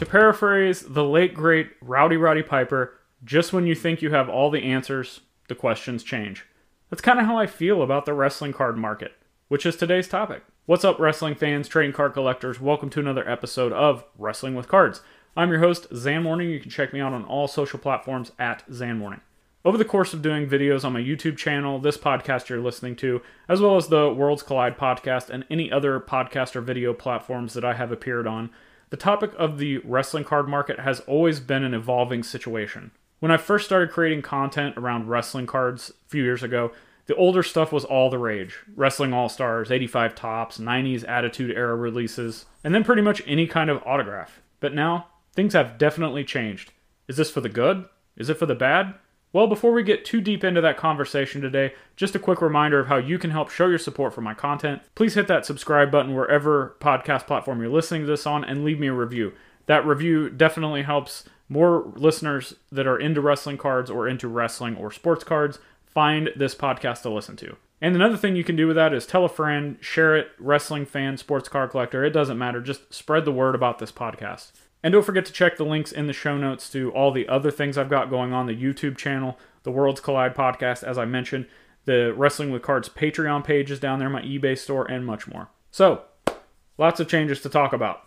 To paraphrase the late great Rowdy Roddy Piper, just when you think you have all the answers, the questions change. That's kind of how I feel about the wrestling card market, which is today's topic. What's up, wrestling fans, trading card collectors? Welcome to another episode of Wrestling with Cards. I'm your host, Zhan Morning. You can check me out on all social platforms at Zhan Morning. Over the course of doing videos on my YouTube channel, this podcast you're listening to, as well as the Worlds Collide podcast and any other podcast or video platforms that I have appeared on, the topic of the wrestling card market has always been an evolving situation. When I first started creating content around wrestling cards a few years ago, the older stuff was all the rage Wrestling All Stars, 85 Topps, 90s Attitude Era releases, and then pretty much any kind of autograph. But now, things have definitely changed. Is this for the good? Is it for the bad? Well, before we get too deep into that conversation today, just a quick reminder of how you can help show your support for my content. Please hit that subscribe button wherever podcast platform you're listening to this on and leave me a review. That review definitely helps more listeners that are into wrestling cards or into wrestling or sports cards find this podcast to listen to. And another thing you can do with that is tell a friend, share it, wrestling fan, sports card collector, it doesn't matter. Just spread the word about this podcast. And don't forget to check the links in the show notes to all the other things I've got going on the YouTube channel, the Worlds Collide podcast, as I mentioned, the Wrestling with Cards Patreon page is down there, my eBay store, and much more. So, lots of changes to talk about.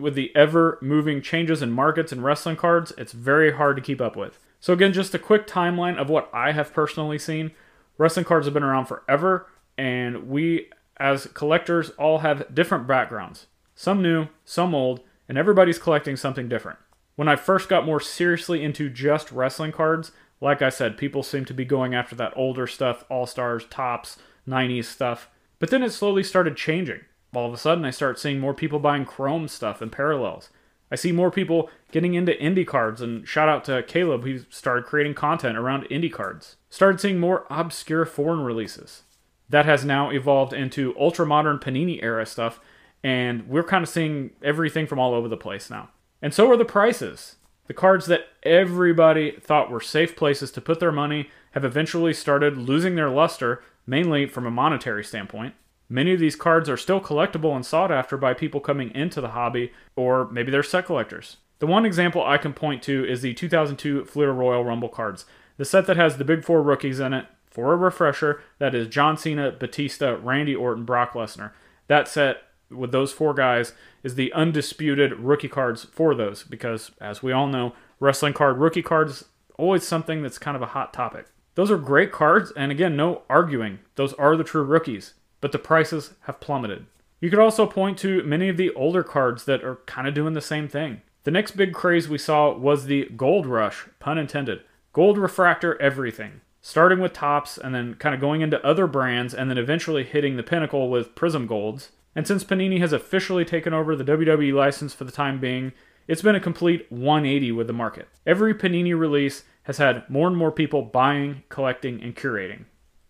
With the ever moving changes in markets and wrestling cards, it's very hard to keep up with. So, again, just a quick timeline of what I have personally seen. Wrestling cards have been around forever, and we, as collectors, all have different backgrounds. Some new, some old, and everybody's collecting something different. When I first got more seriously into just wrestling cards, like I said, people seem to be going after that older stuff, All Stars, Topps, 90s stuff. But then it slowly started changing. All of a sudden, I start seeing more people buying Chrome stuff and parallels. I see more people getting into indie cards, and shout out to Caleb, who started creating content around indie cards. Started seeing more obscure foreign releases. That has now evolved into ultra modern Panini era stuff and we're kind of seeing everything from all over the place now. And so are the prices. The cards that everybody thought were safe places to put their money have eventually started losing their luster, mainly from a monetary standpoint. Many of these cards are still collectible and sought after by people coming into the hobby, or maybe they're set collectors. The one example I can point to is the 2002 Fleer Royal Rumble cards, the set that has the big four rookies in it. For a refresher, that is John Cena, Batista, Randy Orton, Brock Lesnar. That set with those four guys is the undisputed rookie cards for those because as we all know wrestling card rookie cards always something that's kind of a hot topic. Those are great cards and again no arguing. Those are the true rookies but the prices have plummeted. You could also point to many of the older cards that are kind of doing the same thing. The next big craze we saw was the gold rush pun intended. Gold refractor everything starting with Topps and then kind of going into other brands and then eventually hitting the pinnacle with Prizm golds and since Panini has officially taken over the WWE license for the time being, it's been a complete 180 with the market. Every Panini release has had more and more people buying, collecting, and curating.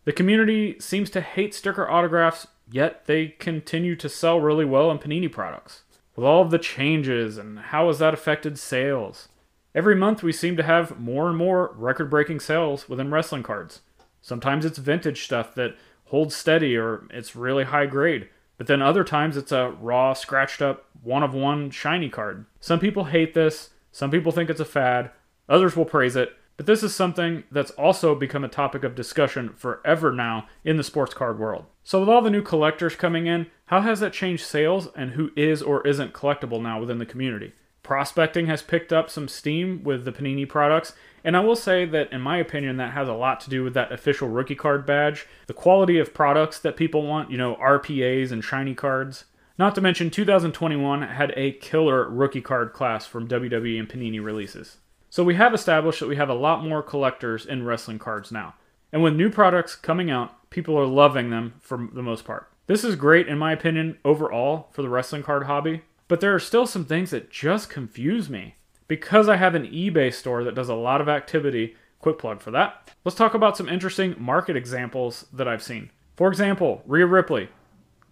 The community seems to hate sticker autographs, yet they continue to sell really well in Panini products. With all of the changes and how has that affected sales? Every month we seem to have more and more record breaking sales within wrestling cards. Sometimes it's vintage stuff that holds steady or it's really high grade. But then other times it's a raw, scratched up, one of one shiny card. Some people hate this, some people think it's a fad, others will praise it, but this is something that's also become a topic of discussion forever now in the sports card world. So, with all the new collectors coming in, how has that changed sales and who is or isn't collectible now within the community? Prospecting has picked up some steam with the Panini products, and I will say that, in my opinion, that has a lot to do with that official rookie card badge, the quality of products that people want, you know, RPAs and shiny cards. Not to mention, 2021 had a killer rookie card class from WWE and Panini releases. So we have established that we have a lot more collectors in wrestling cards now. And with new products coming out, people are loving them for the most part. This is great, in my opinion, overall for the wrestling card hobby, but there are still some things that just confuse me. Because I have an eBay store that does a lot of activity, quick plug for that, let's talk about some interesting market examples that I've seen. For example, Rhea Ripley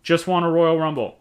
just won a Royal Rumble.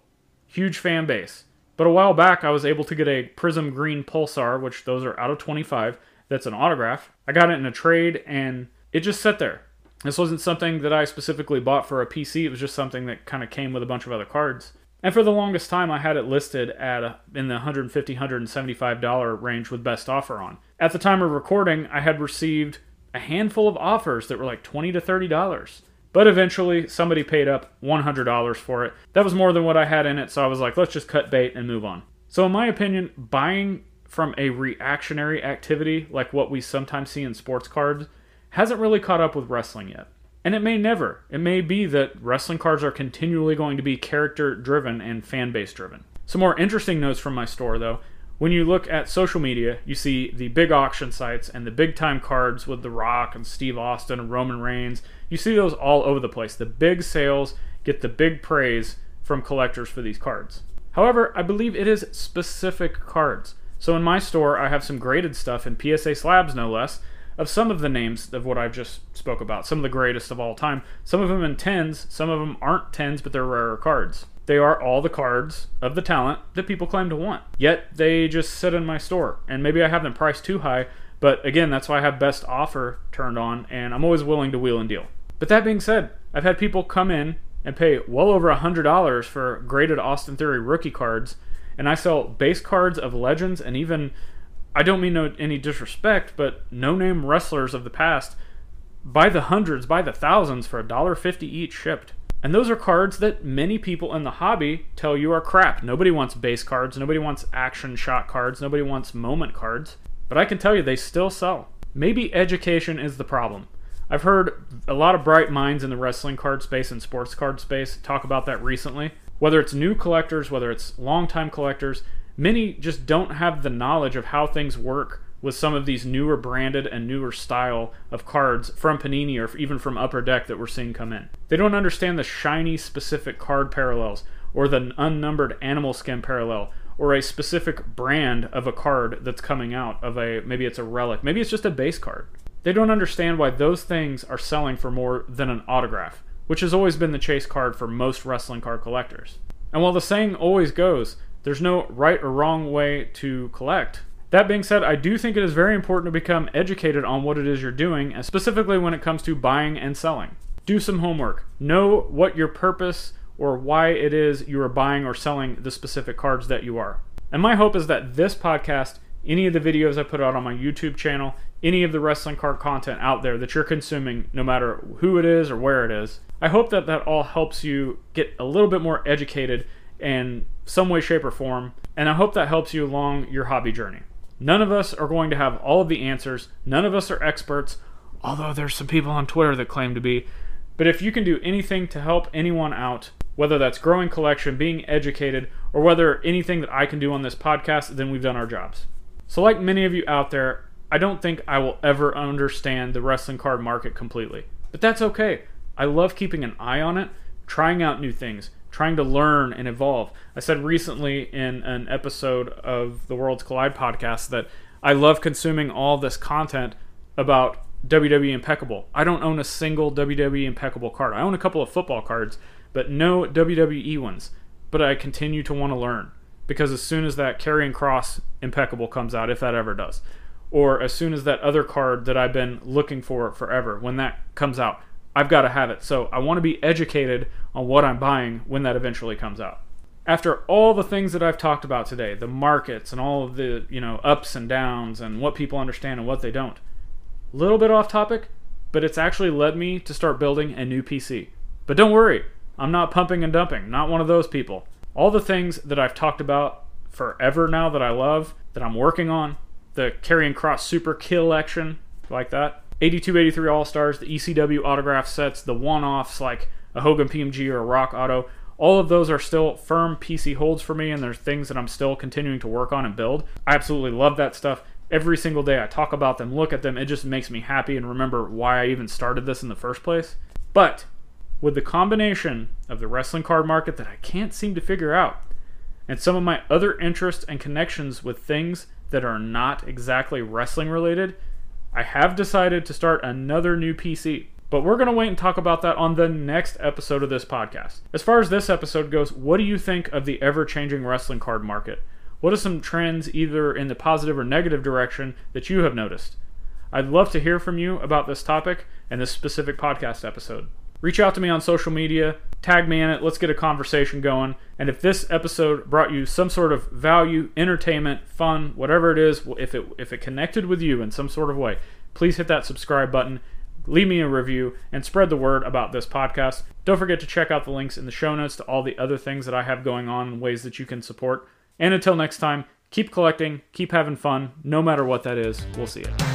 Huge fan base. But a while back, I was able to get a Prizm Green Pulsar, which those are out of 25. That's an autograph. I got it in a trade and it just sat there. This wasn't something that I specifically bought for a PC, it was just something that kind of came with a bunch of other cards. And for the longest time, I had it listed at a, in the $150, $175 range with best offer on. At the time of recording, I had received a handful of offers that were like 20 to $30. But eventually, somebody paid up $100 for it. That was more than what I had in it, so I was like, let's just cut bait and move on. So, in my opinion, buying from a reactionary activity like what we sometimes see in sports cards hasn't really caught up with wrestling yet. And it may never. It may be that wrestling cards are continually going to be character driven and fan base driven. Some more interesting notes from my store, though. When you look at social media, you see the big auction sites and the big time cards with The Rock and Steve Austin and Roman Reigns. You see those all over the place. The big sales get the big praise from collectors for these cards. However, I believe it is specific cards. So in my store, I have some graded stuff in PSA slabs, no less, of some of the names of what I've just spoke about, some of the greatest of all time. Some of them in tens, some of them aren't tens, but they're rarer cards. They are all the cards of the talent that people claim to want. Yet they just sit in my store, and maybe I have them priced too high. But again, that's why I have best offer turned on, and I'm always willing to wheel and deal. But that being said, I've had people come in and pay well over $100 for graded Austin Theory rookie cards, and I sell base cards of legends and even I don't mean no, any disrespect, but no name wrestlers of the past by the hundreds, by the thousands for $1.50 each shipped. And those are cards that many people in the hobby tell you are crap. Nobody wants base cards, nobody wants action shot cards, nobody wants moment cards. But I can tell you they still sell. Maybe education is the problem. I've heard a lot of bright minds in the wrestling card space and sports card space talk about that recently. Whether it's new collectors, whether it's longtime collectors, many just don't have the knowledge of how things work with some of these newer branded and newer style of cards from Panini or even from Upper Deck that we're seeing come in. They don't understand the shiny specific card parallels or the unnumbered animal skin parallel or a specific brand of a card that's coming out of a maybe it's a relic, maybe it's just a base card. They don't understand why those things are selling for more than an autograph, which has always been the chase card for most wrestling card collectors. And while the saying always goes, there's no right or wrong way to collect. That being said, I do think it is very important to become educated on what it is you're doing, and specifically when it comes to buying and selling. Do some homework. Know what your purpose or why it is you are buying or selling the specific cards that you are. And my hope is that this podcast, any of the videos I put out on my YouTube channel, any of the wrestling card content out there that you're consuming, no matter who it is or where it is, I hope that that all helps you get a little bit more educated in some way, shape, or form, and I hope that helps you along your hobby journey. None of us are going to have all of the answers, none of us are experts, although there's some people on Twitter that claim to be. But if you can do anything to help anyone out, whether that's growing collection, being educated, or whether anything that I can do on this podcast, then we've done our jobs. So, like many of you out there, I don't think I will ever understand the wrestling card market completely. But that's okay. I love keeping an eye on it, trying out new things, trying to learn and evolve. I said recently in an episode of the Worlds Collide podcast that I love consuming all this content about WWE Impeccable. I don't own a single WWE Impeccable card. I own a couple of football cards, but no WWE ones. But I continue to want to learn because as soon as that Karrion Kross Impeccable comes out, if that ever does, or as soon as that other card that I've been looking for forever, when that comes out, I've got to have it. So I want to be educated on what I'm buying when that eventually comes out. After all the things that I've talked about today, the markets and all of the, you know, ups and downs and what people understand and what they don't. A little bit off topic, but it's actually led me to start building a new PC. But don't worry, I'm not pumping and dumping, not one of those people. All the things that I've talked about forever now that I love, that I'm working on, the Karrion Kross Super Kill action, like that, 82 83 All Stars, the ECW autograph sets, the one offs like a Hogan PMG or a Rock Auto. All of those are still firm PC holds for me, and there's things that I'm still continuing to work on and build. I absolutely love that stuff. Every single day I talk about them, look at them, it just makes me happy and remember why I even started this in the first place. But with the combination of the wrestling card market that I can't seem to figure out, and some of my other interests and connections with things that are not exactly wrestling related, I have decided to start another new PC. But we're going to wait and talk about that on the next episode of this podcast. As far as this episode goes, what do you think of the ever changing wrestling card market? What are some trends, either in the positive or negative direction, that you have noticed? I'd love to hear from you about this topic and this specific podcast episode. Reach out to me on social media, tag me in it, let's get a conversation going. And if this episode brought you some sort of value, entertainment, fun, whatever it is, if it if it connected with you in some sort of way, please hit that subscribe button leave me a review, and spread the word about this podcast. Don't forget to check out the links in the show notes to all the other things that I have going on and ways that you can support. And until next time, keep collecting, keep having fun, no matter what that is. We'll see you.